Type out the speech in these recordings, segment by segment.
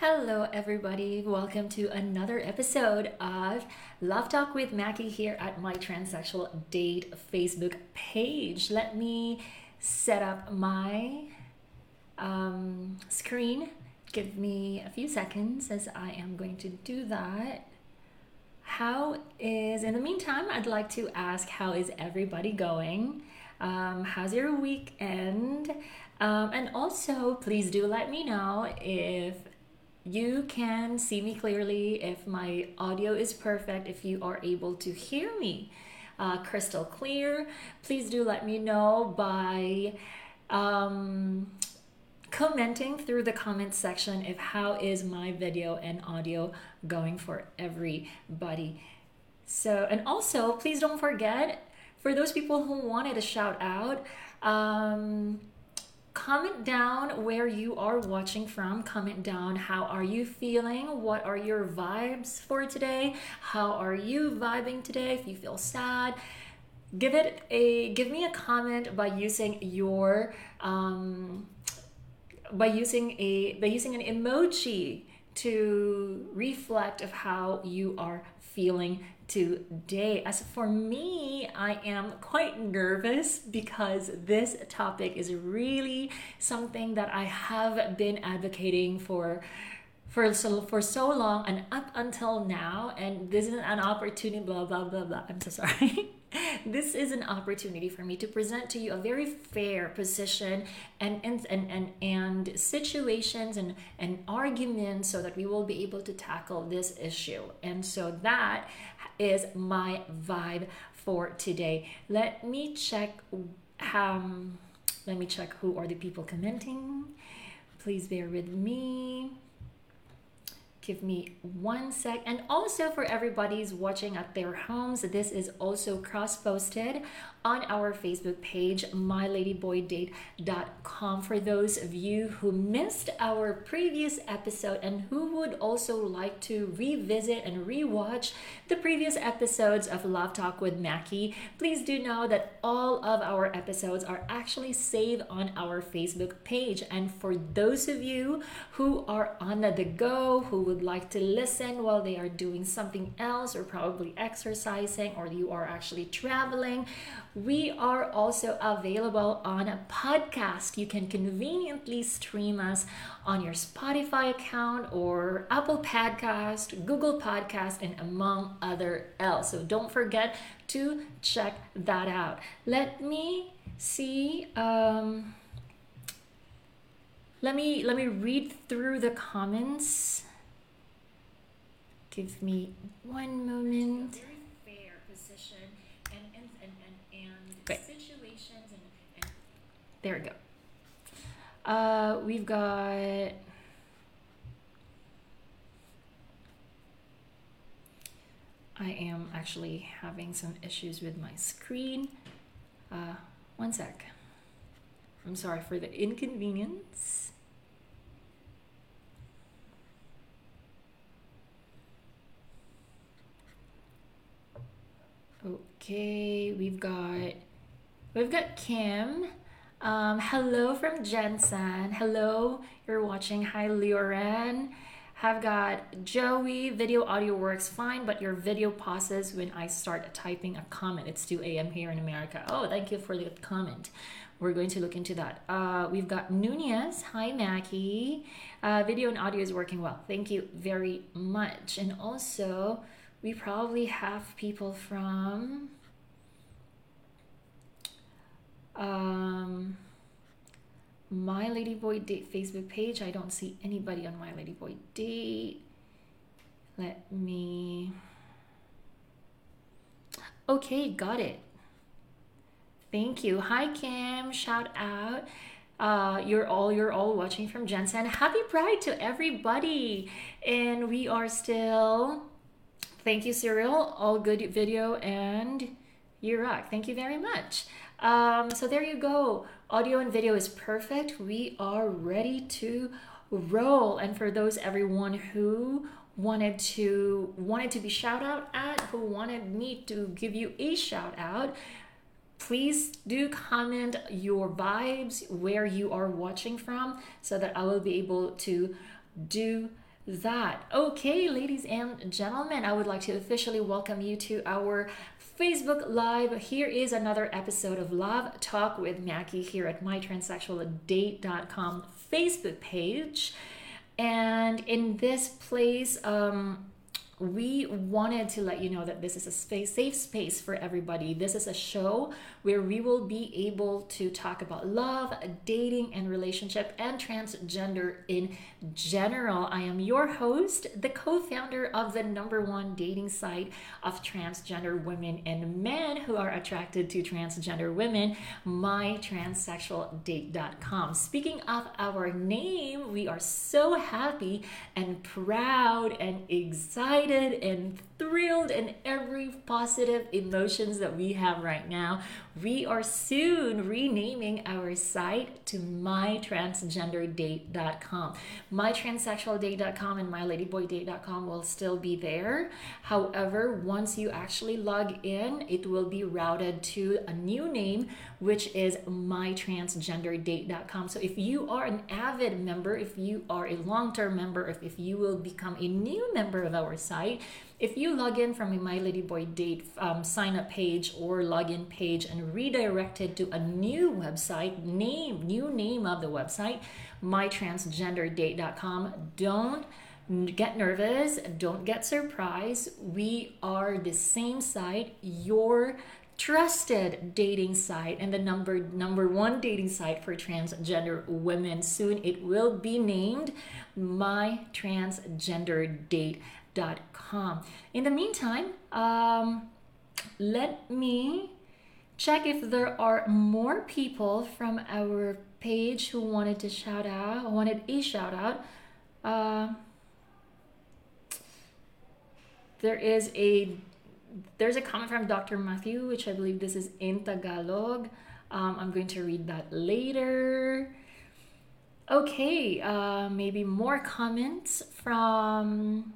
Hello, everybody. Welcome to another episode of Love Talk with Mackie here at my Transsexual Date Facebook page. Let me set up my um, screen. Give me a few seconds as I am going to do that. How is, in the meantime, I'd like to ask how is everybody going? Um, how's your weekend? Um, and also, please do let me know if you can see me clearly, if my audio is perfect, if you are able to hear me uh, crystal clear. Please do let me know by um, commenting through the comment section if how is my video and audio going for everybody. So, and also, please don't forget for those people who wanted a shout out. Um, comment down where you are watching from. Comment down how are you feeling? What are your vibes for today? How are you vibing today? If you feel sad give it a give me a comment by using your um, by using a by using an emoji to reflect of how you are feeling today. As for me, I am quite nervous because this topic is really something that I have been advocating for for so for so long and up until now. And this is an opportunity blah blah blah blah. I'm so sorry this is an opportunity for me to present to you a very fair position and and and and, and situations and and arguments so that we will be able to tackle this issue. And so that is my vibe for today. Let me check um let me check who are the people commenting. Please bear with me give me one sec. And also for everybody's watching at their homes this is also cross posted on our facebook page myladyboydate.com for those of you who missed our previous episode and who would also like to revisit and rewatch the previous episodes of love talk with mackie please do know that all of our episodes are actually saved on our facebook page. And for those of you who are on the go who would like to listen while they are doing something else or probably exercising or you are actually traveling, we are also available on a podcast. You can conveniently stream us on your Spotify account or Apple Podcast, Google Podcast, and among other else. So don't forget to check that out. Let me see. Um, let me let me read through the comments Give me one moment. Very fair position and and and and, and situations and, and there we go. Uh, we've got. I am actually having some issues with my screen. Uh, one sec. I'm sorry for the inconvenience. Okay, we've got we've got Kim. Um, hello from Jensen. Hello, you're watching. Hi, Leoren. Have got Joey. Video audio works fine, but your video pauses when I start typing a comment. It's 2 a.m. here in America. Oh, thank you for the comment. We're going to look into that. Uh, we've got Nunez. Hi, Mackie. Uh, video and audio is working well. Thank you very much. And also, we probably have people from um, my ladyboy date facebook page i don't see anybody on my ladyboy date let me okay got it thank you hi kim shout out uh, you're all you're all watching from Jensen. Happy Pride to everybody, and we are still Thank you, Cyril. All good video and you rock. Thank you very much. Um, so there you go. Audio and video is perfect. We are ready to roll. And for those everyone who wanted to wanted to be shout out at, who wanted me to give you a shout out, please do comment your vibes where you are watching from so that I will be able to do that. Okay, ladies and gentlemen, I would like to officially welcome you to our Facebook Live. Here is another episode of Love Talk with Mackie here at mytranssexualdate.com Facebook page. And in this place, um, we wanted to let you know that this is a space, safe space for everybody. This is a show where we will be able to talk about love, dating, and relationship, and transgender in general. I am your host, the co founder of the number one dating site of transgender women and men who are attracted to transgender women, mytranssexualdate.com. Speaking of our name, we are so happy and proud and excited excited and thrilled and every positive emotions that we have right now. We are soon renaming our site to mytransgenderdate.com. Mytranssexualdate.com and myladyboydate.com will still be there. However, once you actually log in, it will be routed to a new name, which is mytransgenderdate.com. So if you are an avid member, if you are a long term member, if, if you will become a new member of our site, if you log in from a My Lady Boy Date um, sign up page or login page and redirected to a new website, name, new name of the website, mytransgenderdate.com, don't get nervous, don't get surprised. We are the same site, your trusted dating site and the number number one dating site for transgender women soon it will be named my transgender date. In the meantime, um, let me check if there are more people from our page who wanted to shout out, wanted a shout out. Uh, there is a there's a comment from Dr. Matthew, which I believe this is in Tagalog. Um, I'm going to read that later. Okay, uh, maybe more comments from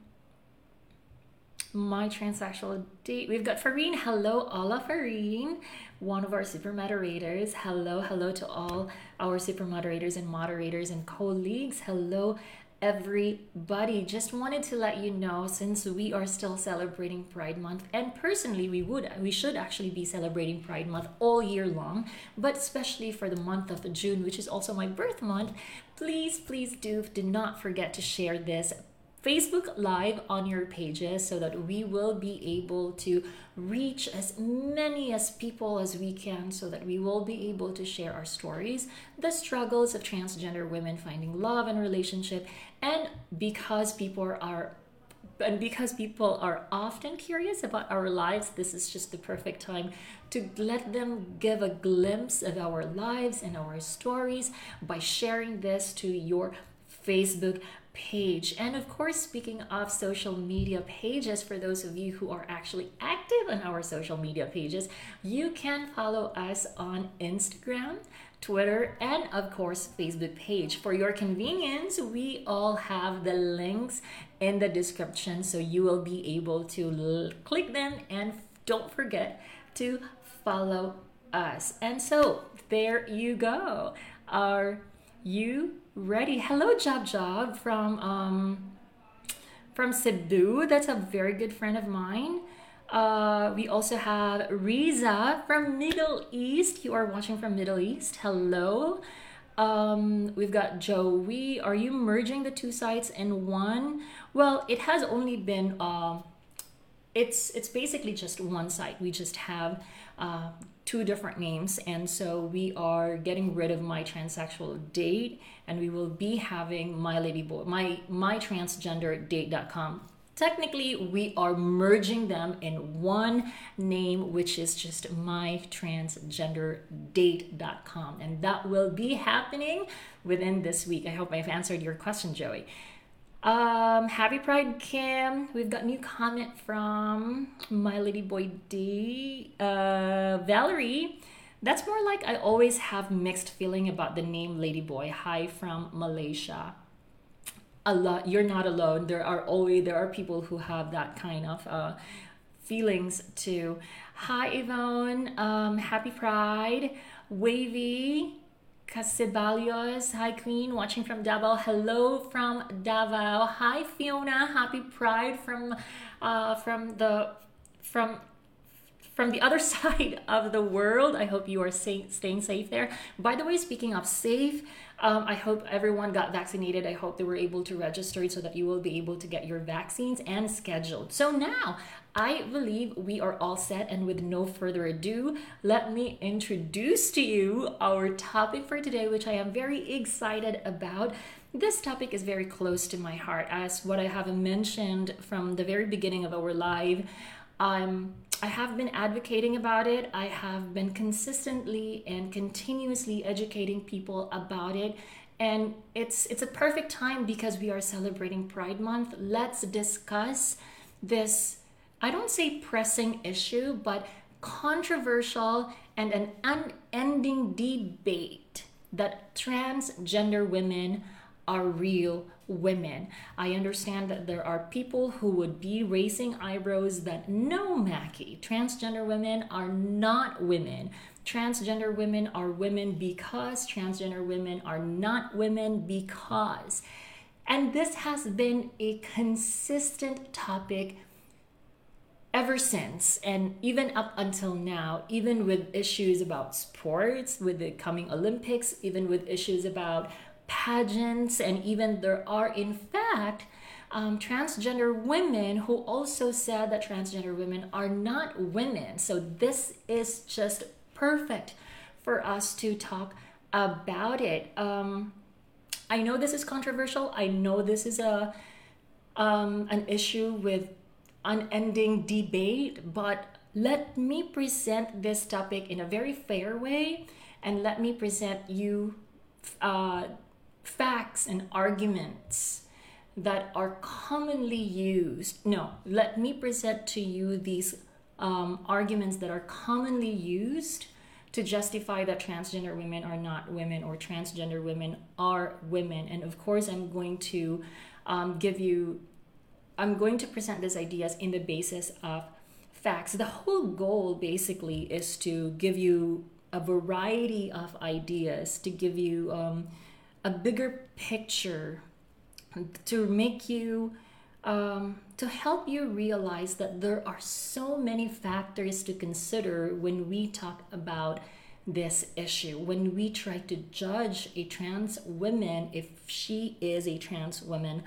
my transsexual date. We've got Farine. Hello, Ola Farine, one of our super moderators. Hello, hello to all our super moderators and moderators and colleagues. Hello, everybody. Just wanted to let you know since we are still celebrating Pride Month, and personally, we would we should actually be celebrating Pride Month all year long, but especially for the month of June, which is also my birth month. Please, please do do not forget to share this Facebook Live on your pages so that we will be able to reach as many as people as we can so that we will be able to share our stories, the struggles of transgender women finding love and relationship, and because people are and because people are often curious about our lives, this is just the perfect time to let them give a glimpse of our lives and our stories by sharing this to your Facebook page. And of course, speaking of social media pages, for those of you who are actually active on our social media pages, you can follow us on Instagram. Twitter, and of course, Facebook page. For your convenience, we all have the links in the description so you will be able to click them and don't forget to follow us. And so, there you go. Are you ready. Hello, Job Job from um, from Cebu. That's a very good friend of mine. Uh, we also have Riza from Middle East. You are watching from Middle East. Hello. Um, we've got Joey. Are you merging the two sites in one? Well, it has only been. Uh, it's it's basically just one site. We just have uh, two different names, and so we are getting rid of my transsexual date, and we will be having my lady boy, my my transgender date.com. Technically, we are merging them in one name, which is just my transgender date.com, and that will be happening within this week. I hope I've answered your question, Joey. Um, happy Pride, Kim. We've got new comment from my lady boy D. Uh, Valerie. That's more like I always have mixed feeling about the name ladyboy Hi from Malaysia. A lot. You're not alone. There are always there are people who have that kind of uh, feelings too. Hi Yvonne. Um, happy Pride. Wavy Casibalios. Hi, Queen, watching from Davao. Hello from Davao. Hi, Fiona. Happy Pride from uh, from the from from the other side of the world. I hope you are staying safe there. By the way, speaking of safe, um, I hope everyone got vaccinated. I hope they were able to register so that you will be able to get your vaccines and scheduled. So now I believe we are all set, and with no further ado, let me introduce to you our topic for today, which I am very excited about. This topic is very close to my heart, as what I have mentioned from the very beginning of our live. Um, I have been advocating about it. I have been consistently and continuously educating people about it. And it's it's a perfect time because we are celebrating Pride Month. Let's discuss this I don't say pressing issue, but controversial and an unending debate that transgender women are real women. I understand that there are people who would be raising eyebrows that no, Mackie, transgender women are not women. Transgender women are women because transgender women are not women because. And this has been a consistent topic ever since and even up until now even with issues about sports with the coming olympics even with issues about pageants, and even there are, in fact, um, transgender women who also said that transgender women are not women. So this is just perfect for us to talk about it. Um, I know this is controversial. I know this is a um, an issue with unending debate, but let me present this topic in a very fair way, and let me present you uh, facts and arguments that are commonly used. No, let me present to you these um, arguments that are commonly used to justify that transgender women are not women or transgender women are women. And of course, I'm going to um, give you, I'm going to present these ideas in the basis of facts. The whole goal basically is to give you a variety of ideas, to give you um, a bigger picture to make you um, to help you realize that there are so many factors to consider when we talk about this issue. When we try to judge a trans woman if she is a trans woman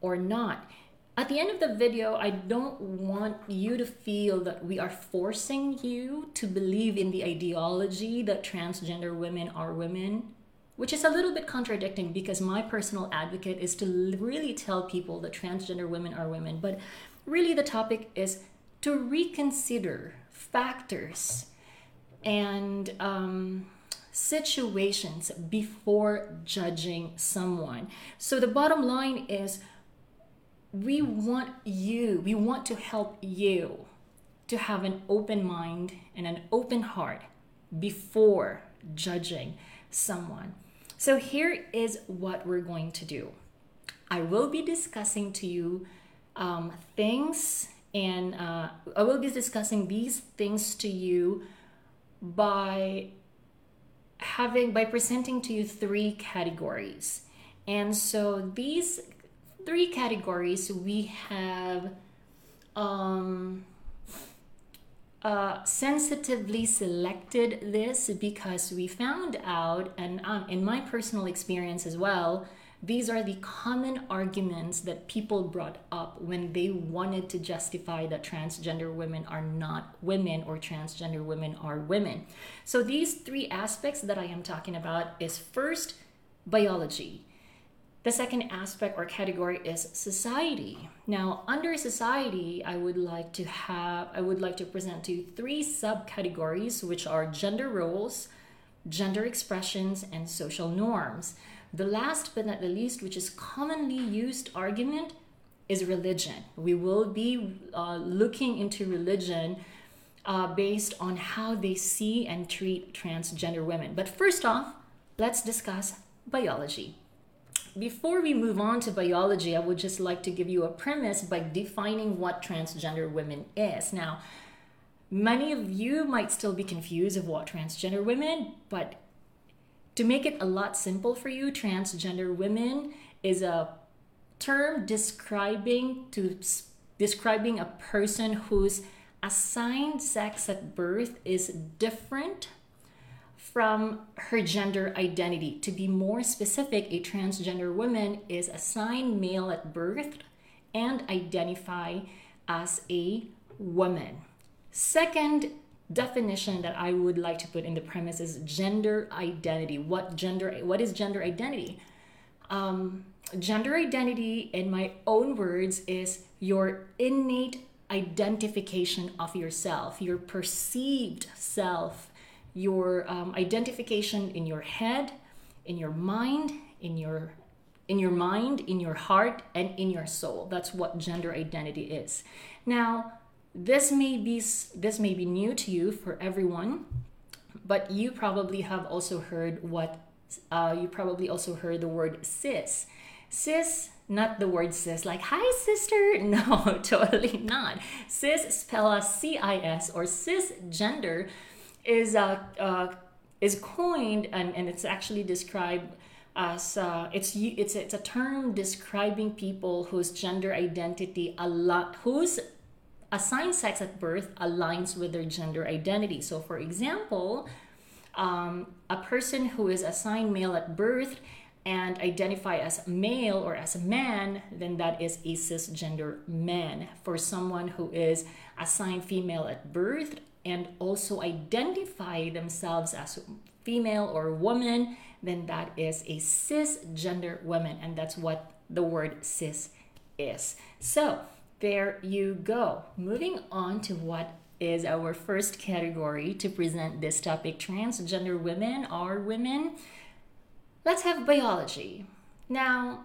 or not. At the end of the video i don't want you to feel that we are forcing you to believe in the ideology that transgender women are women which is a little bit contradicting because my personal advocate is to really tell people that transgender women are women, but really the topic is to reconsider factors and um, situations before judging someone. So the bottom line is we want you, we want to help you to have an open mind and an open heart before judging someone. So here is what we're going to do. I will be discussing to you um, things, and uh, I will be discussing these things to you by having by presenting to you three categories. And so these three categories we have um, uh, sensitively selected this because we found out, and um, in my personal experience as well, these are the common arguments that people brought up when they wanted to justify that transgender women are not women or transgender women are women. So these three aspects that I am talking about is first biology. The second aspect or category is society. Now, under society, I would like to have I would like to present to you three subcategories which are gender roles, gender expressions, and social norms. The last but not the least, which is commonly used argument, is religion. We will be uh, looking into religion uh, based on how they see and treat transgender women. But first off, let's discuss biology. Before we move on to biology, I would just like to give you a premise by defining what transgender women is. Now, many of you might still be confused of what transgender women, but to make it a lot simple for you, transgender women is a term describing to describing a person whose assigned sex at birth is different from her gender identity. To be more specific, a transgender woman is assigned male at birth and identify as a woman. Second definition that I would like to put in the premise is gender identity. What gender what is gender identity? Um, gender identity in my own words is your innate identification of yourself, your perceived self, your um, identification in your head, in your mind, in your in your mind, in your heart, and in your soul. That's what gender identity is. Now, this may be this may be new to you for everyone, but you probably have also heard what uh, you probably also heard the word cis. Cis, not the word cis, like hi sister. No, totally not. Cis spell C-I-S or cisgender is uh, uh, is coined and, and it's actually described as uh, it's it's it's a term describing people whose gender identity a lot whose assigned sex at birth aligns with their gender identity. So, for example, um, a person who is assigned male at birth and identify as male or as a man, then that is a cisgender man. For someone who is assigned female at birth and also identify themselves as female or woman, then that is a cisgender woman. And that's what the word cis is. So, there you go. Moving on to what is our first category to present this topic transgender women are women. Let's have biology. Now,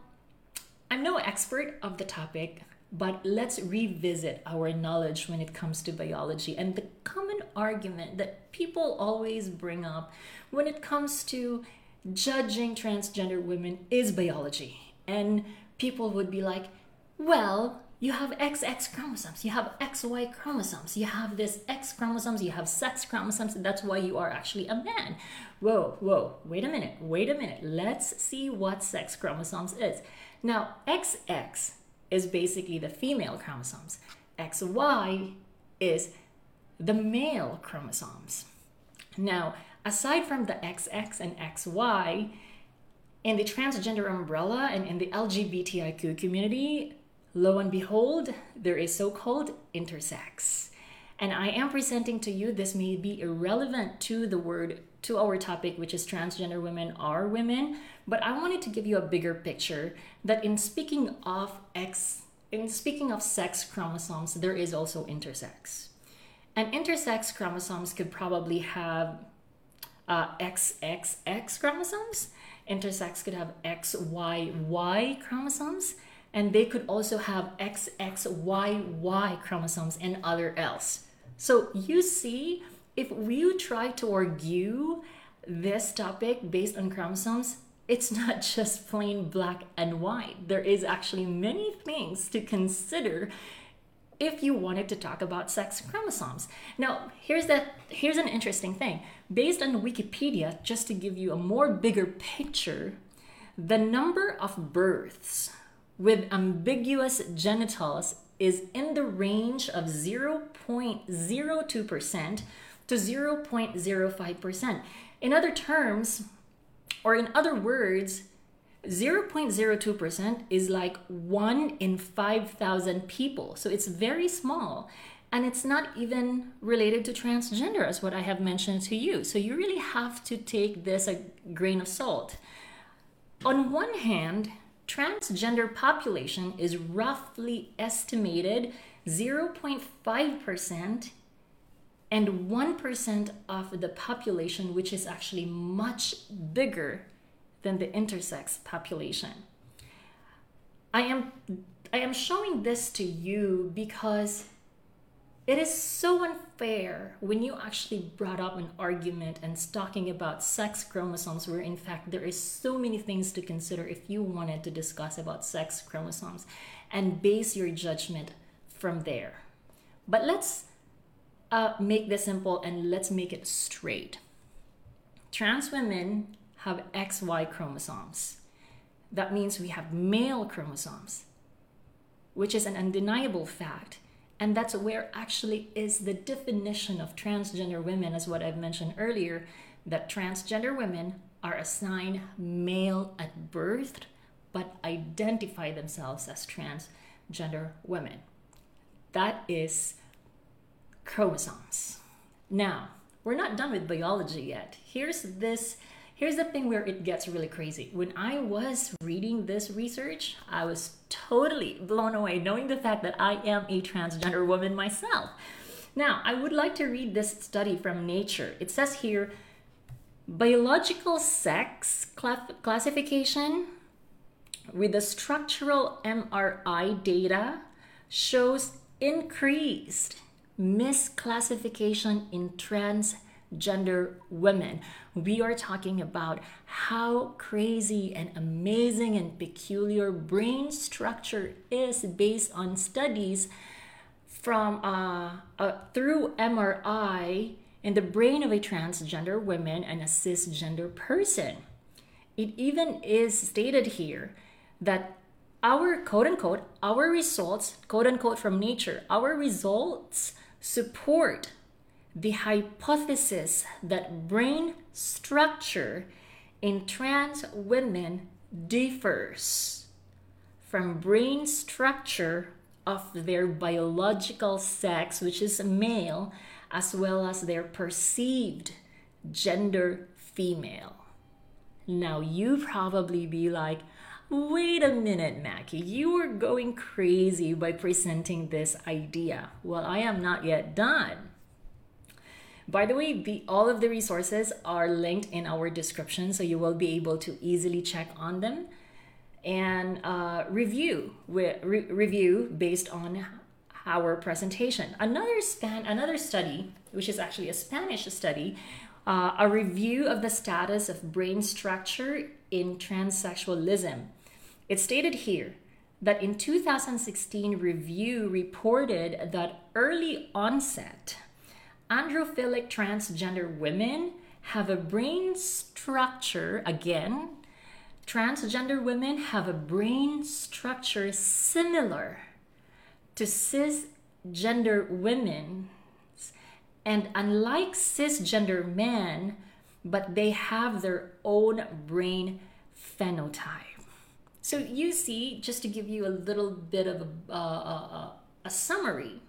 I'm no expert of the topic, but let's revisit our knowledge when it comes to biology and the common argument that people always bring up when it comes to judging transgender women is biology. And people would be like, well, you have XX chromosomes, you have XY chromosomes, you have this X chromosomes, you have sex chromosomes, that's why you are actually a man. Whoa, whoa, wait a minute, wait a minute. Let's see what sex chromosomes is. Now, XX is basically the female chromosomes, XY is the male chromosomes. Now, aside from the XX and XY, in the transgender umbrella and in the LGBTIQ community, Lo and behold, there is so called intersex. And I am presenting to you, this may be irrelevant to the word, to our topic, which is transgender women are women, but I wanted to give you a bigger picture that in speaking of X, in speaking of sex chromosomes, there is also intersex. And intersex chromosomes could probably have uh, XXX chromosomes. Intersex could have XYY chromosomes and they could also have XXYY chromosomes and other else. So you see, if we try to argue this topic based on chromosomes, it's not just plain black and white. There is actually many things to consider if you wanted to talk about sex chromosomes. Now, here's that here's an interesting thing. Based on Wikipedia, just to give you a more bigger picture, the number of births with ambiguous genitals is in the range of 0.02% to 0.05%. In other terms, or in other words, 0.02% is like 1 in 5,000 people. So it's very small. And it's not even related to transgender, as what I have mentioned to you. So you really have to take this a grain of salt. On one hand, transgender population is roughly estimated 0.5% and 1% of the population, which is actually much bigger than the intersex population. I am I am showing this to you because it is so unfair when you actually brought up an argument and talking about sex chromosomes, where in fact there is so many things to consider if you wanted to discuss about sex chromosomes and base your judgment from there. But let's uh, make this simple and let's make it straight. Trans women have XY chromosomes. That means we have male chromosomes, which is an undeniable fact. And that's where actually is the definition of transgender women, as what I've mentioned earlier, that transgender women are assigned male at birth, but identify themselves as transgender women. That is chromosomes. Now, we're not done with biology yet. Here's this here's the thing where it gets really crazy. When I was reading this research, I was totally blown away knowing the fact that I am a transgender woman myself. Now, I would like to read this study from Nature. It says here biological sex classification with the structural MRI data shows increased misclassification in transgender women. We are talking about how crazy and amazing and peculiar brain structure is based on studies from uh, uh, through MRI in the brain of a transgender woman and a cisgender person. It even is stated here that our quote unquote, our results, quote unquote, from nature, our results support the hypothesis that brain structure in trans women differs from brain structure of their biological sex, which is male, as well as their perceived gender female. Now, you probably be like, Wait a minute, Mackie, you are going crazy by presenting this idea. Well, I am not yet done. By the way, the, all of the resources are linked in our description, so you will be able to easily check on them and uh, review re- review based on our presentation. Another span, another study, which is actually a Spanish study, uh, a review of the status of brain structure in transsexualism. It stated here that in 2016 review reported that early onset androphilic transgender women have a brain structure again transgender women have a brain structure similar to cisgender women. And unlike cisgender men but they have their own brain phenotype so you see, just to give you a little bit of a, uh, a, summary,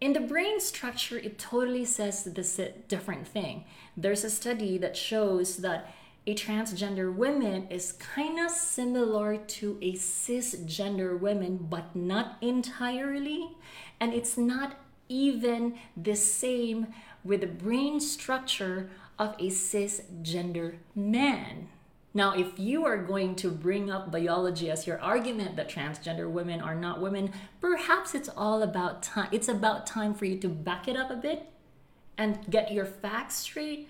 in the brain structure, it totally says this different thing. There's a study that shows that a transgender woman is kind of similar to a cisgender woman, but not entirely. And it's not even the same with the brain structure of a cisgender man. Now, if you are going to bring up biology as your argument that transgender women are not women, perhaps it's all about time. It's about time for you to back it up a bit and get your facts straight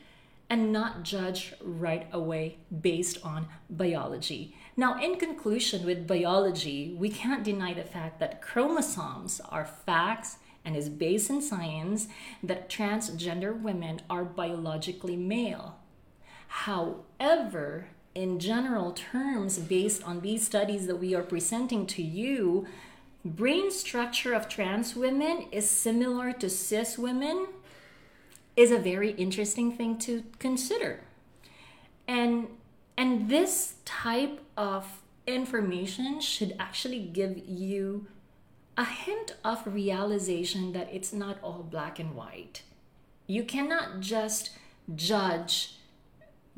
and not judge right away based on biology. Now, in conclusion, with biology, we can't deny the fact that chromosomes are facts and is based in science that transgender women are biologically male. However, in general terms, based on these studies that we are presenting to you, brain structure of trans women is similar to cis women is a very interesting thing to consider. And and this type of information should actually give you a hint of realization that it's not all black and white. You cannot just judge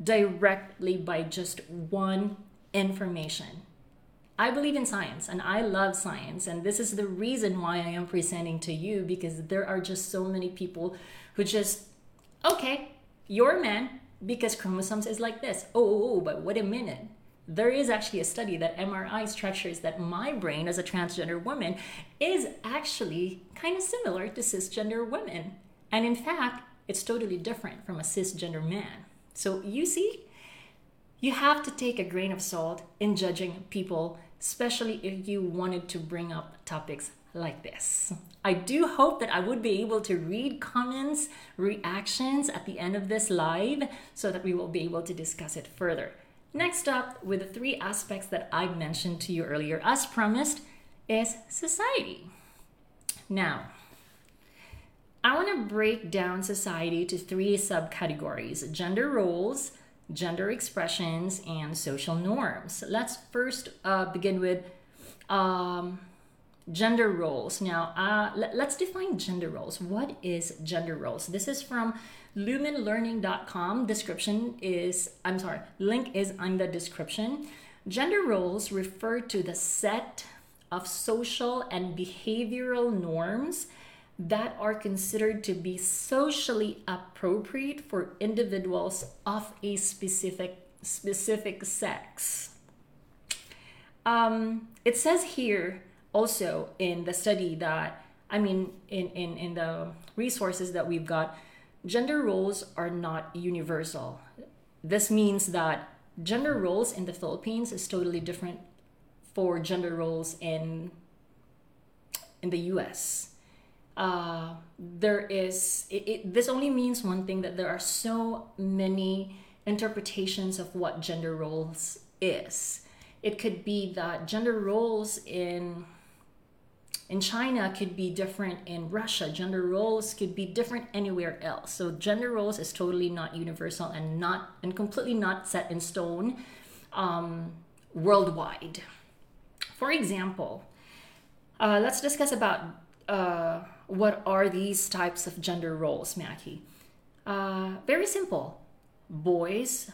directly by just one information. I believe in science and I love science, and this is the reason why I am presenting to you because there are just so many people who just, okay, you're a man because chromosomes is like this. Oh, oh, oh, but wait a minute. There is actually a study that MRI structures that my brain as a transgender woman is actually kind of similar to cisgender women. And in fact, it's totally different from a cisgender man. So you see, you have to take a grain of salt in judging people especially if you wanted to bring up topics like this. I do hope that I would be able to read comments, reactions at the end of this live so that we will be able to discuss it further. Next up, with the three aspects that I mentioned to you earlier, as promised, is society. Now, I want to break down society to three subcategories gender roles, gender expressions, and social norms. Let's first uh, begin with um, gender roles. Now, uh, let, us define gender roles. What is gender roles? This is from lumenlearning.com. Description is, I'm sorry, link is in the description. Gender roles refer to the set of social and behavioral norms that are considered to be socially appropriate for individuals of a specific specific sex. Um, it says here also in the study that I mean in, in, in the resources that we've got, gender roles are not universal. This means that gender roles in the Philippines is totally different for gender roles in in the US. Uh, there is it, it, this only means one thing that there are so many interpretations of what gender roles is. It could be that gender roles in in China could be different in Russia. Gender roles could be different anywhere else. So gender roles is totally not universal and not and completely not set in stone um, worldwide. For example, uh, let's discuss about uh, what are these types of gender roles, Mackie. Uh, very simple. Boys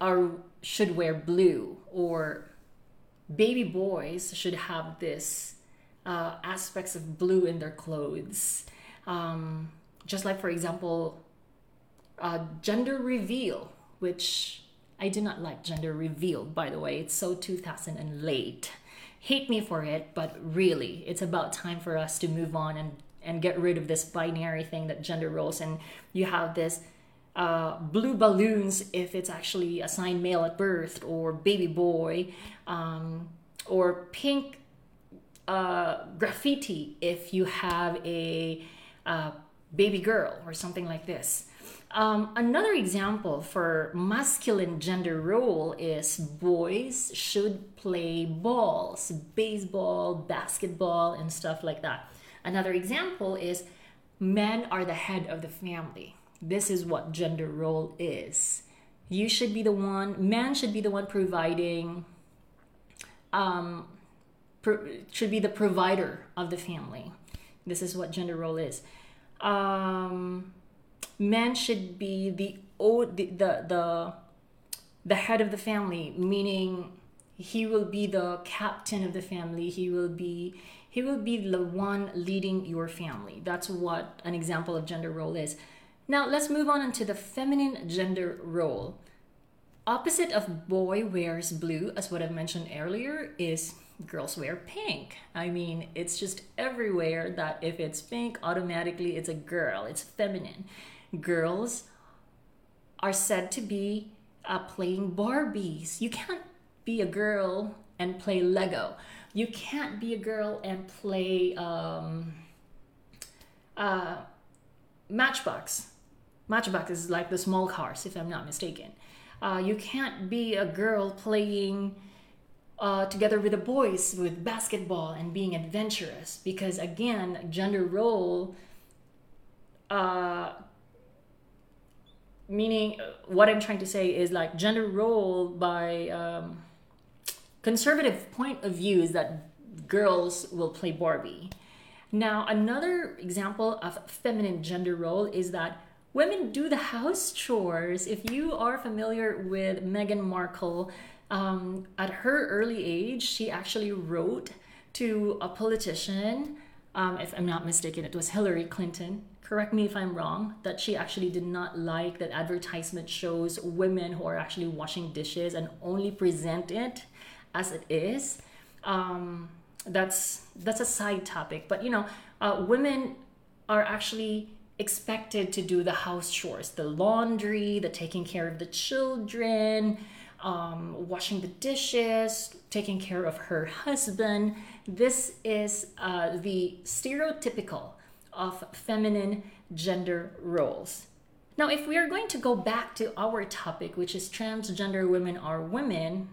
are should wear blue, or baby boys should have this uh, aspects of blue in their clothes. Um, just like, for example, uh, gender reveal, which I do not like gender reveal, by the way. It's so 2000 and late. Hate me for it, but really, it's about time for us to move on and, and get rid of this binary thing that gender roles. And you have this uh, blue balloons if it's actually assigned male at birth or baby boy, um, or pink uh, graffiti if you have a uh, baby girl or something like this. Um, another example for masculine gender role is boys should play balls, baseball, basketball, and stuff like that. Another example is men are the head of the family. This is what gender role is. You should be the one, man should be the one providing um, should be the provider of the family. This is what gender role is. Um, men should be the, the the the head of the family, meaning he will be the captain of the family. He will be he will be the one leading your family. That's what an example of gender role is. Now let's move on into the feminine gender role. Opposite of boy wears blue, as what I've mentioned earlier, is girls wear pink. I mean, it's just everywhere that if it's pink, automatically it's a girl, it's feminine. Girls are said to be uh, playing Barbies. You can't be a girl and play Lego. You can't be a girl and play um, uh, Matchbox. Matchbox is like the small cars, if I'm not mistaken. Uh, you can't be a girl playing uh, together with the boys with basketball and being adventurous because again gender role uh, meaning what i'm trying to say is like gender role by um, conservative point of view is that girls will play barbie. Now another example of feminine gender role is that women do the house chores. If you are familiar with meghan markle um, at her early age, she actually wrote to a politician, um, if I'm not mistaken, it was Hillary Clinton. Correct me if I'm wrong, that she actually did not like that advertisement shows women who are actually washing dishes and only present it as it is. Um, that's that's a side topic, but you know, uh, women are actually expected to do the house chores, the laundry, the taking care of the children, um, washing the dishes, taking care of her husband. This is uh, the stereotypical of feminine gender roles. Now, if we are going to go back to our topic, which is transgender women are women,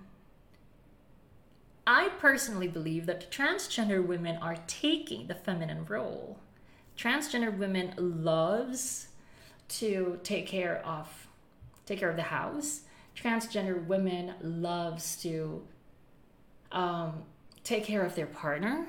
I personally believe that transgender women are taking the feminine role. Transgender women loves to take care of take care of the house. Transgender women loves to um, take care of their partner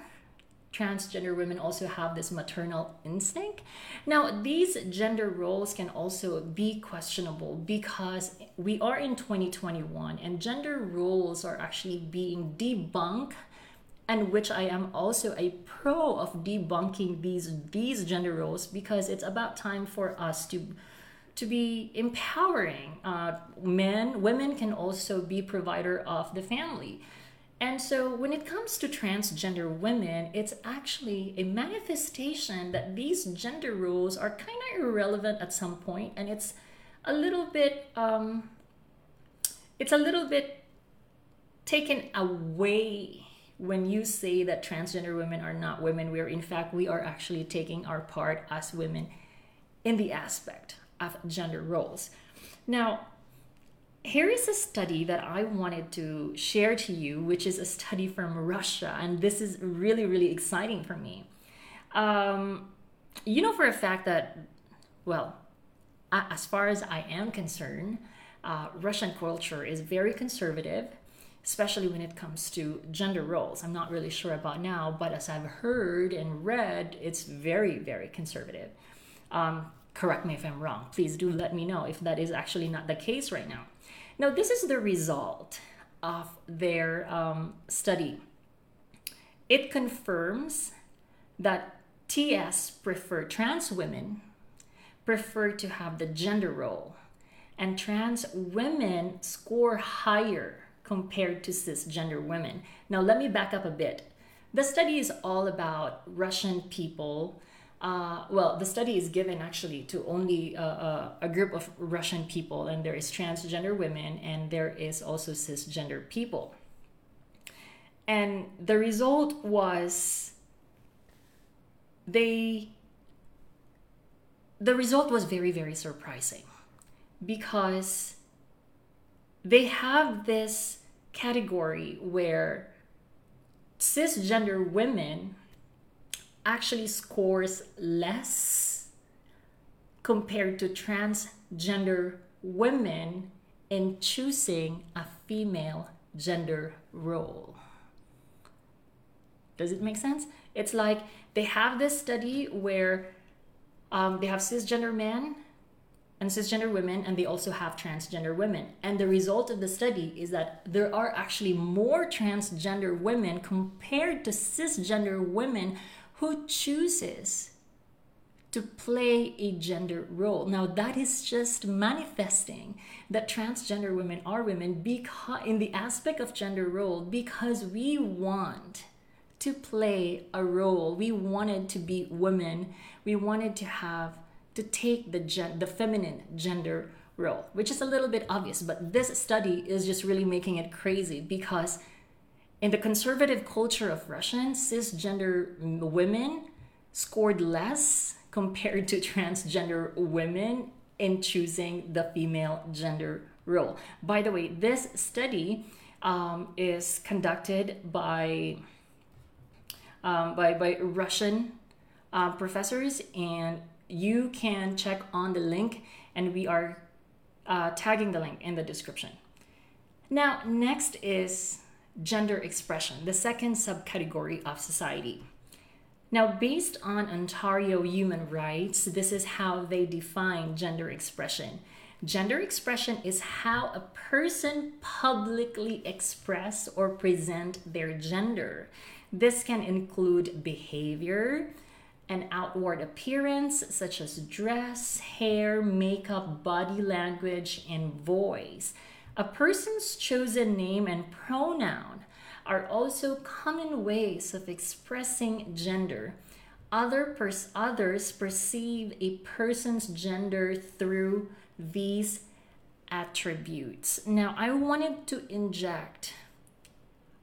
transgender women also have this maternal instinct. Now, these gender roles can also be questionable because we are in 2021 and gender roles are actually being debunked and which I am also a pro of debunking these these gender roles because it's about time for us to to be empowering uh, men women can also be provider of the family and so when it comes to transgender women, it's actually a manifestation that these gender roles are kind of irrelevant at some point, and it's a little bit, um, it's a little bit taken away when you say that transgender women are not women, We are, in fact we are actually taking our part as women in the aspect of gender roles. Now, here is a study that I wanted to share to you, which is a study from Russia, and this is really, really exciting for me. Um, you know for a fact that, well, as far as I am concerned, uh, Russian culture is very conservative, especially when it comes to gender roles. I'm not really sure about now, but as I've heard and read, it's very, very conservative. Um, correct me if I'm wrong. Please do let me know if that is actually not the case right now. Now, this is the result of their um, study. It confirms that TS prefer trans women prefer to have the gender role, and trans women score higher compared to cisgender women. Now, let me back up a bit. The study is all about Russian people uh, well, the study is given actually to only uh, uh, a group of Russian people, and there is transgender women, and there is also cisgender people. And the result was they, the result was very, very surprising because they have this category where cisgender women actually scores less compared to transgender women in choosing a female gender role. Does it make sense? It's like they have this study where um, they have cisgender men and cisgender women, and they also have transgender women. And the result of the study is that there are actually more transgender women compared to cisgender women who chooses to play a gender role. Now that is just manifesting that transgender women are women because in the aspect of gender role because we want to play a role. We wanted to be women. We wanted to have to take the gen- the feminine gender role, which is a little bit obvious, but this study is just really making it crazy because in the conservative culture of Russian, cisgender women scored less compared to transgender women in choosing the female gender role. By the way, this study um, is conducted by um, by, by Russian uh, professors, and you can check on the link, and we are uh, tagging the link in the description. Now, next is gender expression, the second subcategory of society. Now, based on Ontario human rights, this is how they define gender expression. Gender expression is how a person publicly express or present their gender. This can include behavior, and outward appearance such as dress, hair, makeup, body language, and voice. A person's chosen name and pronoun are also common ways of expressing gender. Other pers- others perceive a person's gender through these attributes. Now, I wanted to inject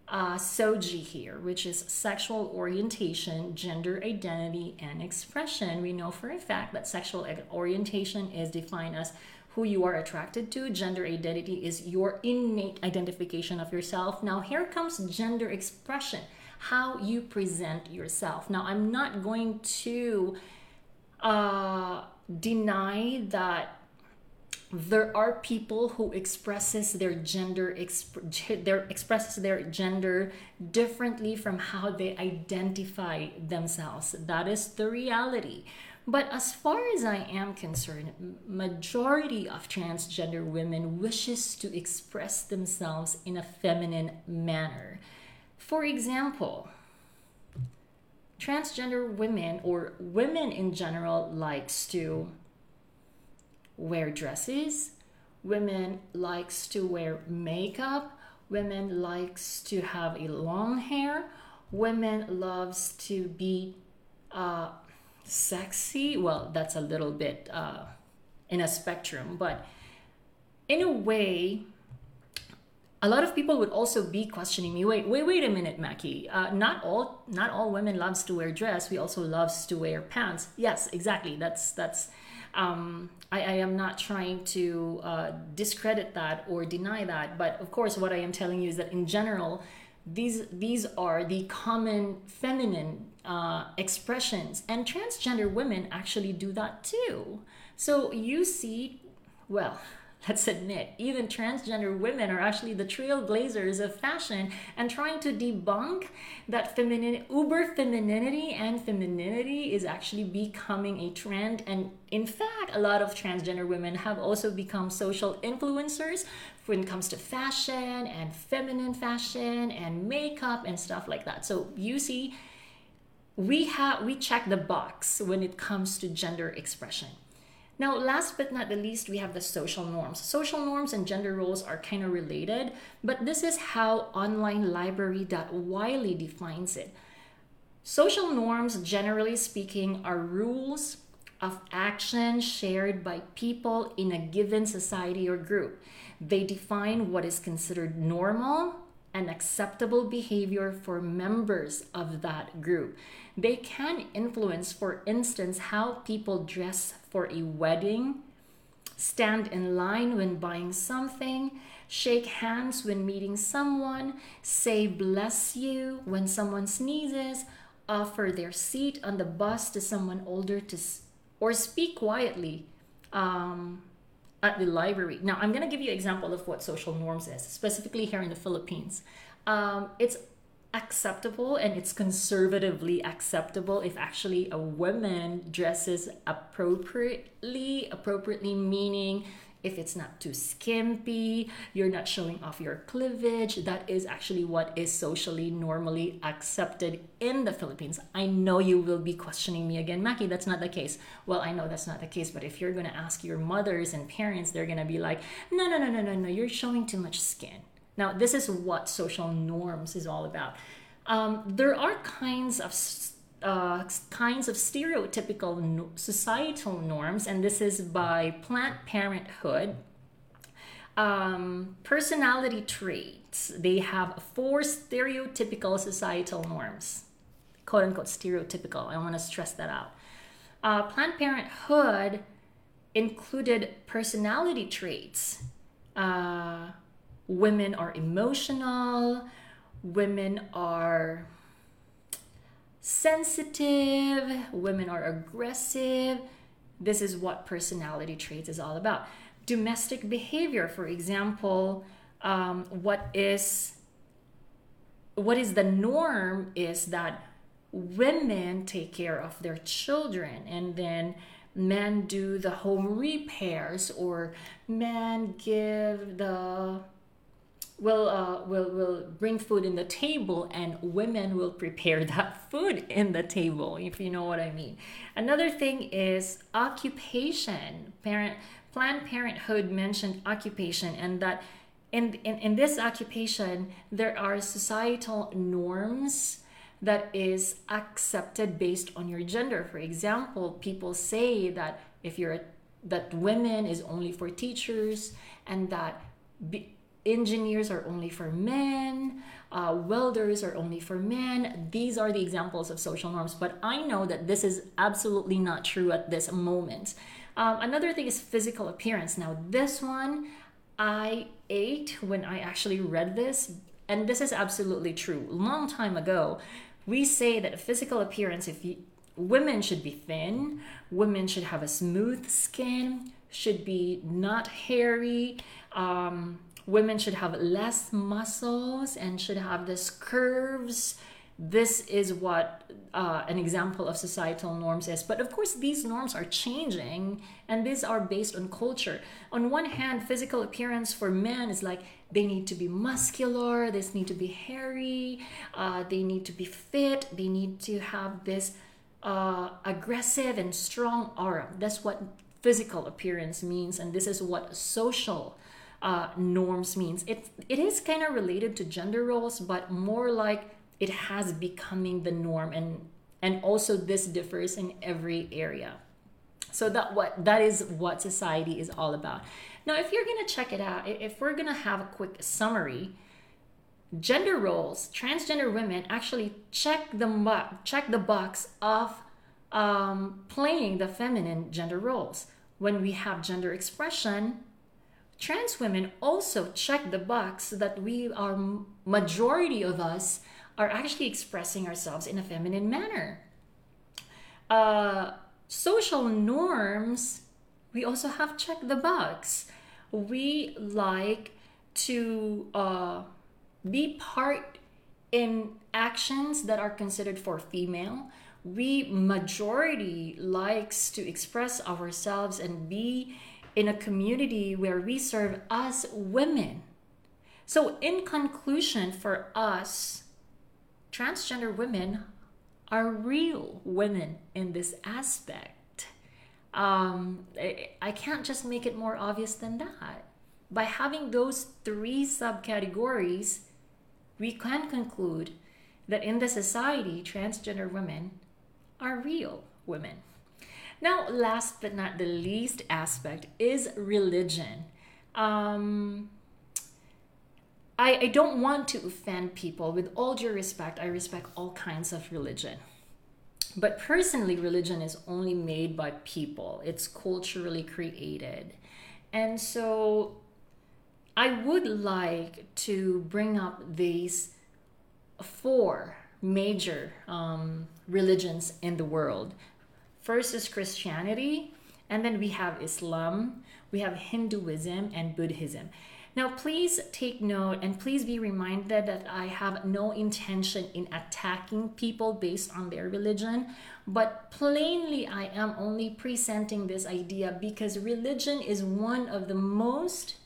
uh, SOGI here, which is sexual orientation, gender identity, and expression. We know for a fact that sexual orientation is defined as who you are attracted to. Gender identity is your innate identification of yourself. Now, here comes gender expression, how you present yourself. Now, I'm not going to uh, deny that there are people who expresses their gender exp- their expresses their gender differently from how they identify themselves that is the reality but as far as i am concerned majority of transgender women wishes to express themselves in a feminine manner. For example transgender women or women in general likes to wear dresses. Women likes to wear makeup. Women likes to have a long hair. Women loves to be uh, sexy well that's a little bit uh, in a spectrum but in a way a lot of people would also be questioning me wait wait wait a minute mackie. Uh, not all not all women loves to wear dress. We also loves to wear pants. Yes exactly. That's that's um, I, I, am not trying to uh, discredit that or deny that, but of course, what I am telling you is that in general, these these are the common feminine uh, expressions, and transgender women actually do that too. So you see, well, let's admit, even transgender women are actually the trailblazers of fashion and trying to debunk that feminine uber femininity and femininity is actually becoming a trend. And in fact, a lot of transgender women have also become social influencers when it comes to fashion and feminine fashion and makeup and stuff like that. So you see, we have we check the box when it comes to gender expression now, last but not the least, we have the social norms. Social norms and gender roles are kind of related, but this is how onlinelibrary.wiley defines it. Social norms, generally speaking, are rules of action shared by people in a given society or group. They define what is considered normal and acceptable behavior for members of that group. They can influence, for instance, how people dress for a wedding, stand in line when buying something, shake hands when meeting someone, say bless you when someone sneezes, offer their seat on the bus to someone older to or speak quietly um, at the library. Now, I'm going to give you an example of what social norms is, specifically here in the Philippines. Um, it's acceptable and it's conservatively acceptable if actually a woman dresses appropriately appropriately meaning if it's not too skimpy you're not showing off your cleavage that is actually what is socially normally accepted in the philippines. I know you will be questioning me again mackie that's not the case. Well i know that's not the case but if you're to ask your mothers and parents they're to be like no no no no no no you're showing too much skin. Now, this is what social norms is all about. Um, there are kinds of uh, kinds of stereotypical no- societal norms, and this is by Planned Parenthood. Um, personality traits. They have four stereotypical societal norms, quote unquote stereotypical. I want to stress that out. Uh, Planned Parenthood included personality traits. Uh, women are emotional, women are sensitive, women are aggressive. This is what personality traits is all about. Domestic behavior, for example, um, what is what is the norm is that women take care of their children and then men do the home repairs or men give the will uh, will will bring food in the table and women will prepare that food in the table if you know what i mean. Another thing is occupation. Parent planned parenthood mentioned occupation and that in, in, in this occupation there are societal norms that is accepted based on your gender. For example people say that if you're that women is only for teachers and that be, engineers are only for men uh, welders are only for men. These are the examples of social norms but i know that this is absolutely not true at this moment. Um, another thing is physical appearance. Now this one i ate when i actually read this and this is absolutely true. Long time ago we say that physical appearance if you, women should be thin women should have a smooth skin should be not hairy um, women should have less muscles and should have this curves. This is what uh, an example of societal norms is. But of course these norms are changing and these are based on culture. On one hand physical appearance for men is like they need to be muscular they need to be hairy uh, they need to be fit they need to have this uh, aggressive and strong aura. That's what physical appearance means and this is what social uh, norms means. It it is kind of related to gender roles, but more like it has becoming the norm, and and also this differs in every area. So that what that is what society is all about. Now, if you're gonna check it out, if we're gonna have a quick summary, gender roles, transgender women actually check the check the box of um, playing the feminine gender roles. When we have gender expression, trans women also check the box that we are majority of us are actually expressing ourselves in a feminine manner. Uh, social norms we also have checked the box. We like to uh, be part in actions that are considered for female. We majority likes to express ourselves and be in a community where we serve as women. So, in conclusion, for us, transgender women are real women in this aspect. Um, I can't just make it more obvious than that. By having those three subcategories, we can conclude that in the society, transgender women are real women. Now, last but not the least aspect is religion. Um, I, I don't want to offend people. With all due respect, I respect all kinds of religion. But personally, religion is only made by people, it's culturally created. And so I would like to bring up these four major um, religions in the world First is Christianity, and then we have Islam, we have Hinduism, and Buddhism. Now, please take note and please be reminded that I have no intention in attacking people based on their religion, but plainly, I am only presenting this idea because religion is one of the most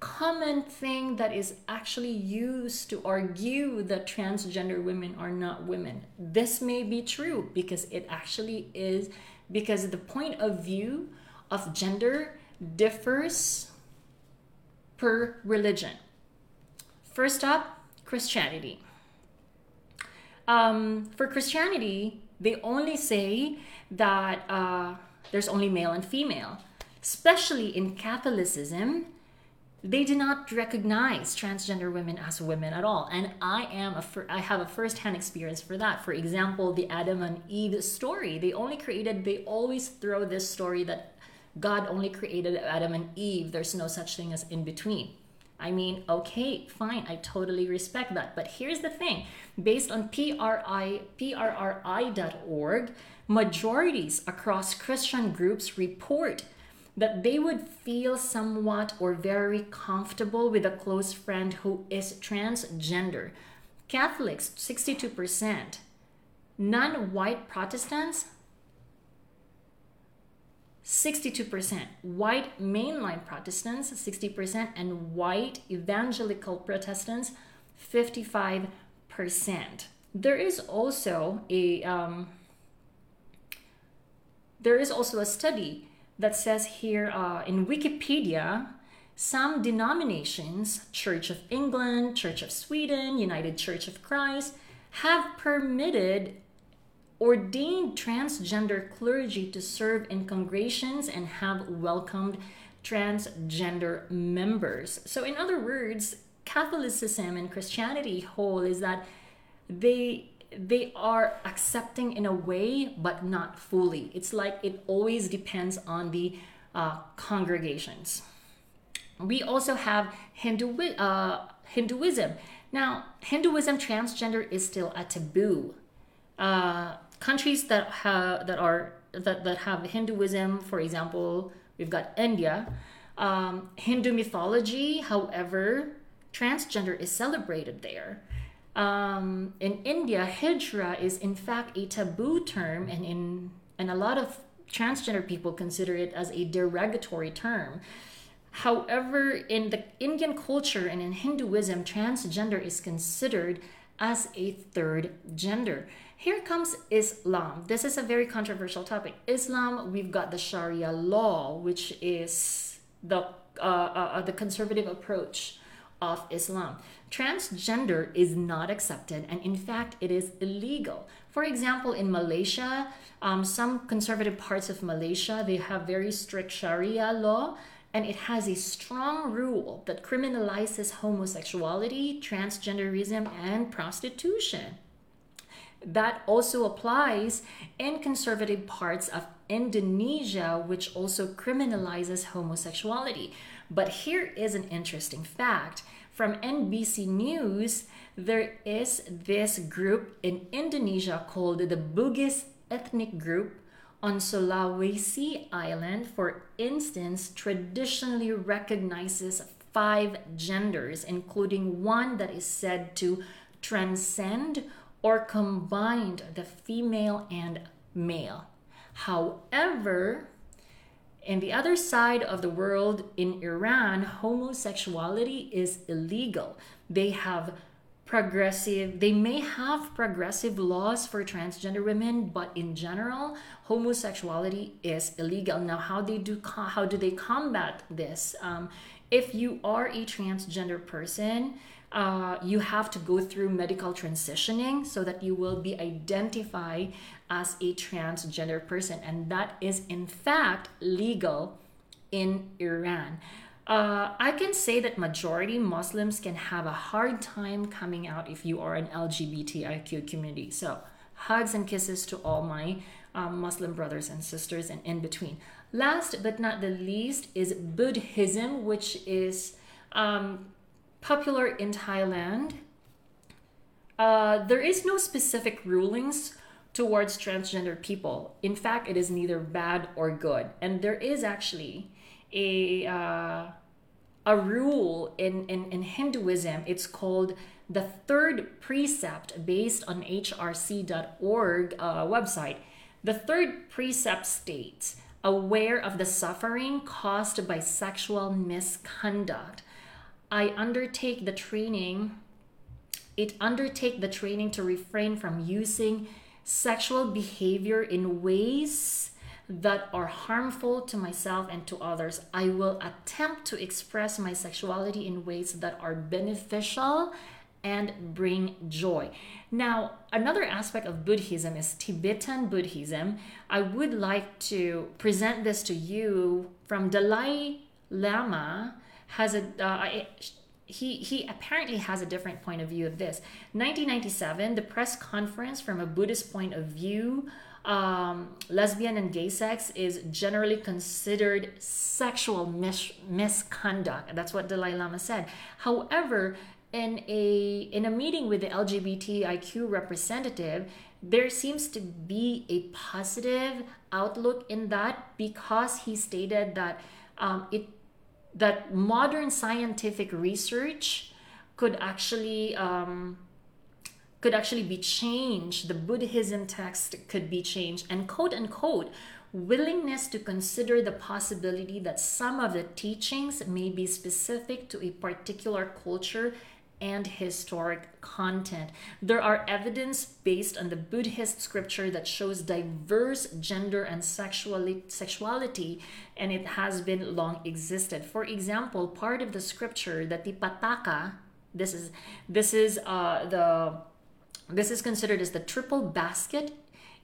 common thing that is actually used to argue that transgender women are not women. This may be true because it actually is, because the point of view of gender differs per religion. First up, Christianity. Um, for Christianity, they only say that uh, there's only male and female. Especially in Catholicism, they do not recognize transgender women as women at all. And i am a fir- i have a first-hand experience for that. For example the adam and eve story they only created they always throw this story that god only created adam and eve. There's no such thing as in between. I mean okay fine i totally respect that. But here's the thing based on pri prri.org majorities across christian groups report that they would feel somewhat or very comfortable with a close friend who is transgender. Catholics, 62%. Non white Protestants, 62%. White mainline Protestants, 60%. And white evangelical Protestants, 55%. There is also a. Um, there is also a study that says here uh, in Wikipedia some denominations, Church of England, Church of Sweden, United Church of Christ, have permitted ordained transgender clergy to serve in congregations and have welcomed transgender members. So, in other words, Catholicism and Christianity whole is that they they are accepting in a way but not fully. It's like it always depends on the uh, congregations. We also have Hindu, uh, hinduism. Now hinduism transgender is still a taboo. Uh, countries that have that are that, that have hinduism for example we've got india. Um, hindu mythology however transgender is celebrated there um, in India, hijra is in fact a taboo term, and in and a lot of transgender people consider it as a derogatory term. However, in the Indian culture and in Hinduism, transgender is considered as a third gender. Here comes Islam. This is a very controversial topic. Islam, we've got the Sharia law, which is the uh, uh, uh the conservative approach of Islam. Transgender is not accepted, and in fact, it is illegal. For example, in Malaysia, um, some conservative parts of Malaysia, they have very strict Sharia law, and it has a strong rule that criminalizes homosexuality, transgenderism, and prostitution. That also applies in conservative parts of Indonesia, which also criminalizes homosexuality. But here is an interesting fact from NBC News, there is this group in Indonesia called the Bugis ethnic group on Sulawesi Island, for instance, traditionally recognizes five genders, including one that is said to transcend or combine the female and male. However, in the other side of the world, in Iran, homosexuality is illegal. They have progressive they may have progressive laws for transgender women but in general homosexuality is illegal now how they do how do they combat this um, if you are a transgender person uh, you have to go through medical transitioning so that you will be identified as a transgender person. And that is, in fact, legal in Iran. Uh, I can say that majority Muslims can have a hard time coming out if you are an LGBTIQ community. So, hugs and kisses to all my um, Muslim brothers and sisters and in between. Last but not the least is Buddhism, which is um, popular in Thailand. Uh, there is no specific rulings towards transgender people. In fact, it is neither bad or good. And there is actually a uh, a rule in, in, in Hinduism. It's called the third precept based on hrc.org uh, website. The third precept states aware of the suffering caused by sexual misconduct I undertake the training, it undertake the training to refrain from using sexual behavior in ways that are harmful to myself and to others. I will attempt to express my sexuality in ways that are beneficial and bring joy. Now, another aspect of Buddhism is Tibetan Buddhism. I would like to present this to you from Dalai Lama has a uh, he he apparently has a different point of view of this. 1997, the press conference from a Buddhist point of view, um, lesbian and gay sex is generally considered sexual mis- misconduct. That's what Dalai Lama said. However, in a in a meeting with the LGBTIQ representative, there seems to be a positive outlook in that because he stated that um, it that modern scientific research could actually um, could actually be changed. The Buddhism text could be changed, and quote unquote, willingness to consider the possibility that some of the teachings may be specific to a particular culture and historic content. There are evidence based on the Buddhist scripture that shows diverse gender and sexuality, sexuality and it has been long existed. For example, part of the scripture that the Pitaka, this is this is uh, the this is considered as the triple basket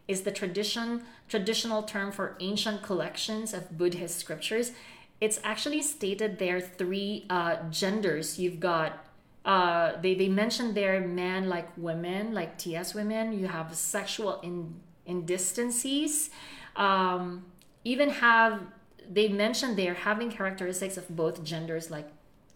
is the tradition traditional term for ancient collections of Buddhist scriptures. It's actually stated there three uh, genders. You've got uh, they they mentioned there men like women, like TS women. You have sexual in indecencies. Um, even have they mentioned they're having characteristics of both genders, like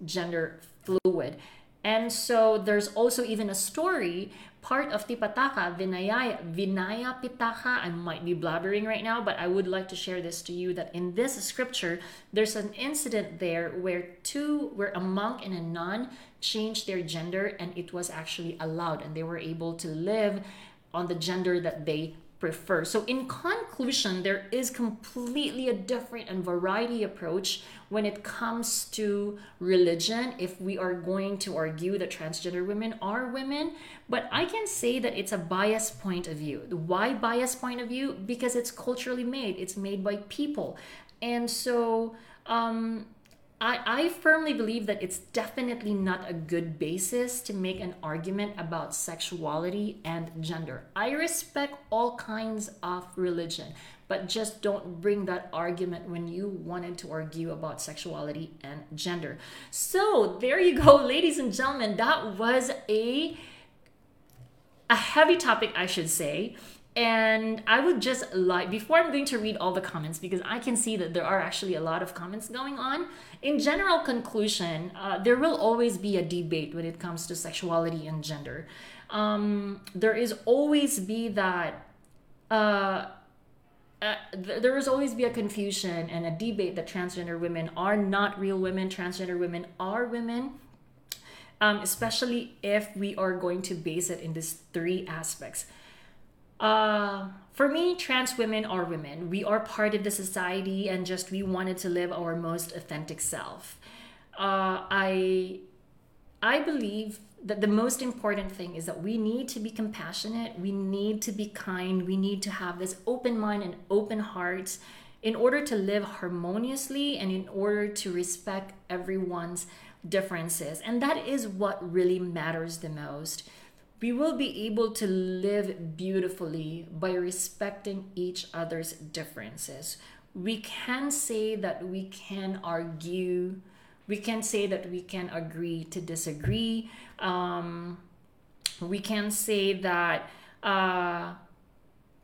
gender fluid. And so there's also even a story, part of Tipitaka, Vinaya, Vinaya Pitaka. I might be blabbering right now, but I would like to share this to you that in this scripture, there's an incident there where two, where a monk and a nun changed their gender and it was actually allowed and they were able to live on the gender that they prefer. So, in conclusion, there is completely a different and variety approach when it comes to religion. If we are going to argue that transgender women are women, but I can say that it's a biased point of view. Why biased point of view? Because it's culturally made. It's made by people, and so. Um, I, I firmly believe that it's definitely not a good basis to make an argument about sexuality and gender. I respect all kinds of religion, but just don't bring that argument when you wanted to argue about sexuality and gender. So there you go, ladies and gentlemen. That was a a heavy topic, I should say. And I would just like, before I'm going to read all the comments, because I can see that there are actually a lot of comments going on. In general conclusion, uh, there will always be a debate when it comes to sexuality and gender. Um, there is always be that, uh, uh, th- there is always be a confusion and a debate that transgender women are not real women, transgender women are women. Um, especially if we are going to base it in these three aspects uh, for me, trans women are women. We are part of the society and just we wanted to live our most authentic self. Uh, I, I believe that the most important thing is that we need to be compassionate, we need to be kind, we need to have this open mind and open heart in order to live harmoniously and in order to respect everyone's differences. And that is what really matters the most we will be able to live beautifully by respecting each other's differences. We can say that we can argue, we can say that we can agree to disagree. Um, we can say that uh,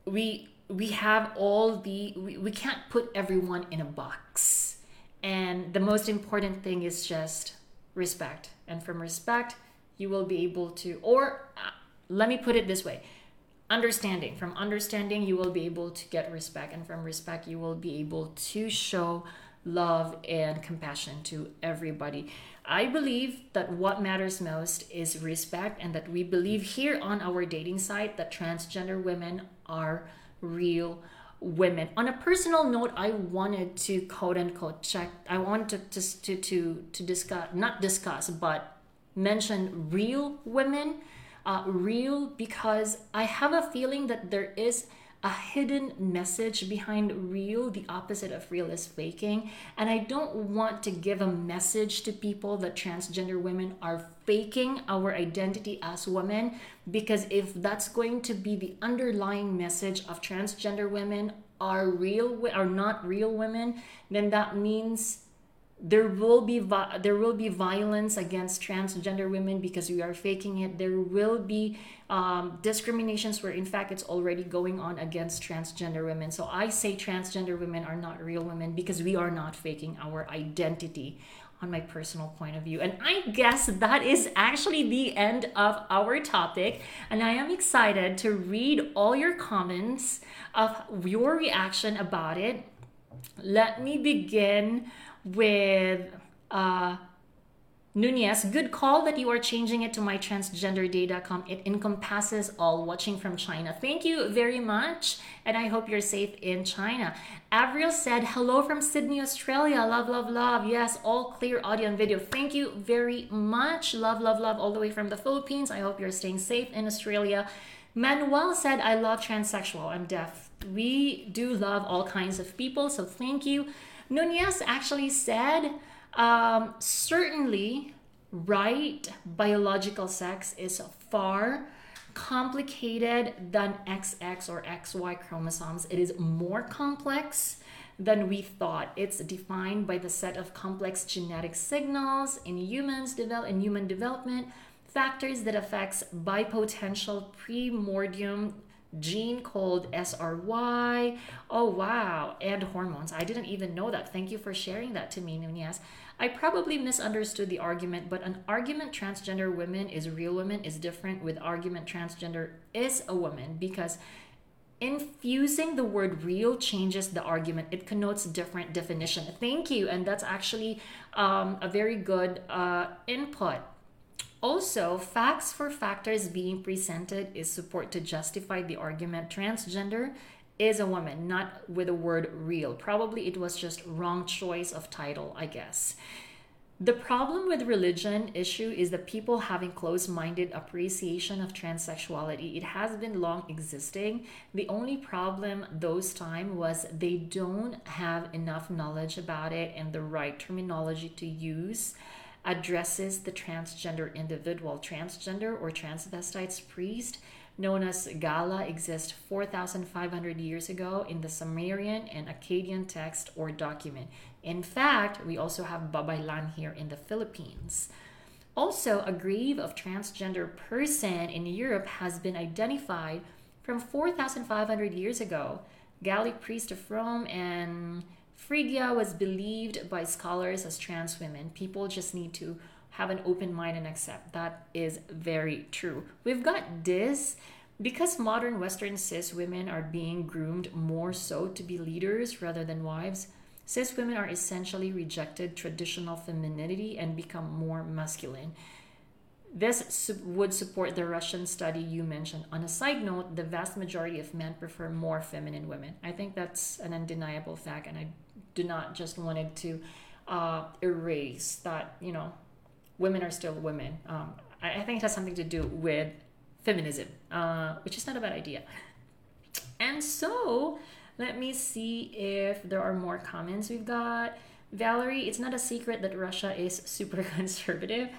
we we have all the we, we can't put everyone in a box and the most important thing is just respect and from respect you will be able to, or let me put it this way understanding. From understanding, you will be able to get respect, and from respect, you will be able to show love and compassion to everybody. I believe that what matters most is respect, and that we believe here on our dating site that transgender women are real women. On a personal note, I wanted to quote unquote check. I wanted to to to to discuss, not discuss, but mention real women, uh, real because I have a feeling that there is a hidden message behind real. The opposite of real is faking. And I don't want to give a message to people that transgender women are faking our identity as women because if that's going to be the underlying message of transgender women are real are not real women then that means there will be there will be violence against transgender women because we are faking it. There will be um, discriminations where in fact it's already going on against transgender women. So i say transgender women are not real women because we are not faking our identity on my personal point of view. And i guess that is actually the end of our topic. And i am excited to read all your comments of your reaction about it. Let me begin with uh, Nunez, good call that you are changing it to mytransgenderdate.com. It encompasses all watching from China. Thank you very much, and I hope you're safe in China. Avril said, Hello from Sydney, Australia. Love, love, love. Yes, all clear audio and video. Thank you very much. Love, love, love, all the way from the Philippines. I hope you're staying safe in Australia. Manuel said, I love transsexual. I'm deaf. We do love all kinds of people, so thank you. Nunez actually said, um, certainly, right biological sex is far complicated than XX or XY chromosomes. It is more complex than we thought. It's defined by the set of complex genetic signals in humans develop in human development, factors that affects bipotential primordium gene called SRY. Oh wow, and hormones. I didn't even know that. Thank you for sharing that to me, Nunez. I probably misunderstood the argument, but an argument transgender women is real women is different with argument transgender is a woman because infusing the word real changes the argument it connotes different definition thank you and that's actually um, a very good uh, input also facts for factors being presented is support to justify the argument transgender is a woman not with the word real probably it was just wrong choice of title i guess the problem with religion issue is that people having closed-minded appreciation of transsexuality. It has been long existing. The only problem those time was they don't have enough knowledge about it and the right terminology to use addresses the transgender individual. Transgender or transvestites priest known as Gala exist 4,500 years ago in the Sumerian and Akkadian text or document. In fact, we also have Babaylan here in the Philippines. Also, a grave of transgender person in Europe has been identified from 4,500 years ago. Gallic priest of Rome and Phrygia was believed by scholars as trans women. People just need to have an open mind and accept. That is very true. We've got this because modern Western cis women are being groomed more so to be leaders rather than wives. Cis women are essentially rejected traditional femininity and become more masculine. This su- would support the Russian study you mentioned. On a side note, the vast majority of men prefer more feminine women. I think that's an undeniable fact, and I do not just wanted to uh, erase that. You know, women are still women. Um, I, I, think it has something to do with feminism, uh, which is not a bad idea. And so, let me see if there are more comments we've got. Valerie, it's not a secret that Russia is super conservative.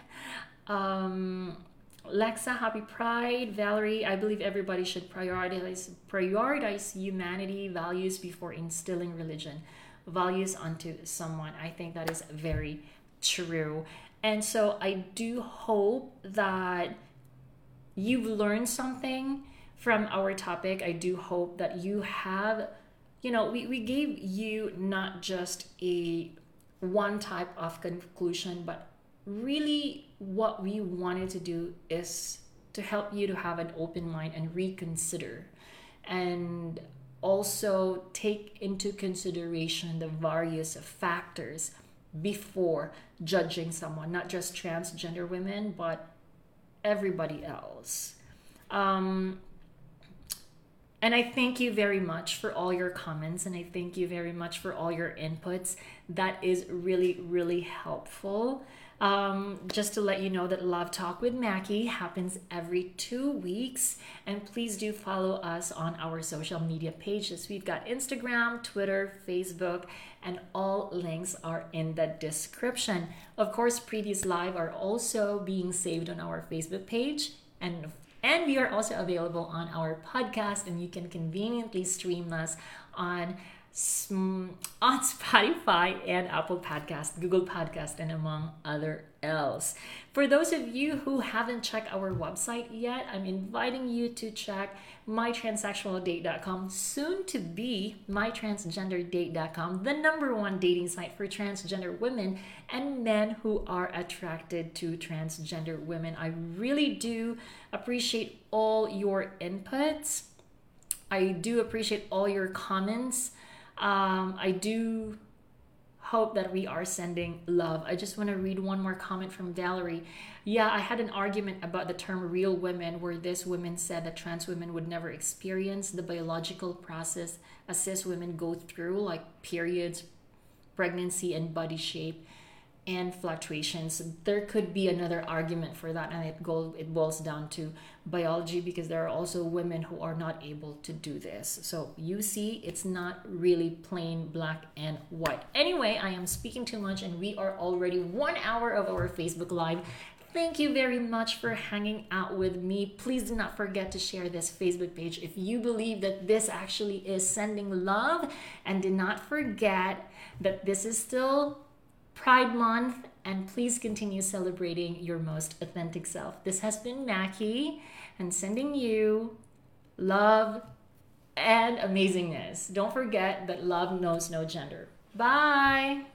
Um, Lexa, happy Pride. Valerie, I believe everybody should prioritize prioritize humanity values before instilling religion values onto someone. I think that is very true. And so I do hope that you've learned something from our topic. I do hope that you have you know, we, we gave you not just a one type of conclusion, but really what we wanted to do is to help you to have an open mind and reconsider and also take into consideration the various factors before judging someone, not just transgender women, but everybody else. Um, and I thank you very much for all your comments and I thank you very much for all your inputs. That is really, really helpful. Um, just to let you know that Love Talk with Mackie happens every two weeks. And please do follow us on our social media pages. We've got Instagram, Twitter, Facebook, and all links are in the description. Of course, previous live are also being saved on our Facebook page. And and we are also available on our podcast, and you can conveniently stream us on on Spotify and Apple Podcast, Google Podcast, and among other else. For those of you who haven't checked our website yet, I'm inviting you to check mytranssexualdate.com, soon to be mytransgenderdate.com, the number one dating site for transgender women and men who are attracted to transgender women. I really do appreciate all your inputs. I do appreciate all your comments um, I do hope that we are sending love. I just want to read one more comment from Valerie. Yeah, I had an argument about the term real women, where this woman said that trans women would never experience the biological process as cis women go through, like periods, pregnancy, and body shape and fluctuations. There could be another argument for that, and it go it boils down to biology because there are also women who are not able to do this. So you see, it's not really plain black and white. Anyway, I am speaking too much, and we are already one hour of our Facebook Live. Thank you very much for hanging out with me. Please do not forget to share this Facebook page if you believe that this actually is sending love. And do not forget that this is still Pride Month and please continue celebrating your most authentic self. This has been Mackie and sending you love and amazingness. Don't forget that love knows no gender. Bye.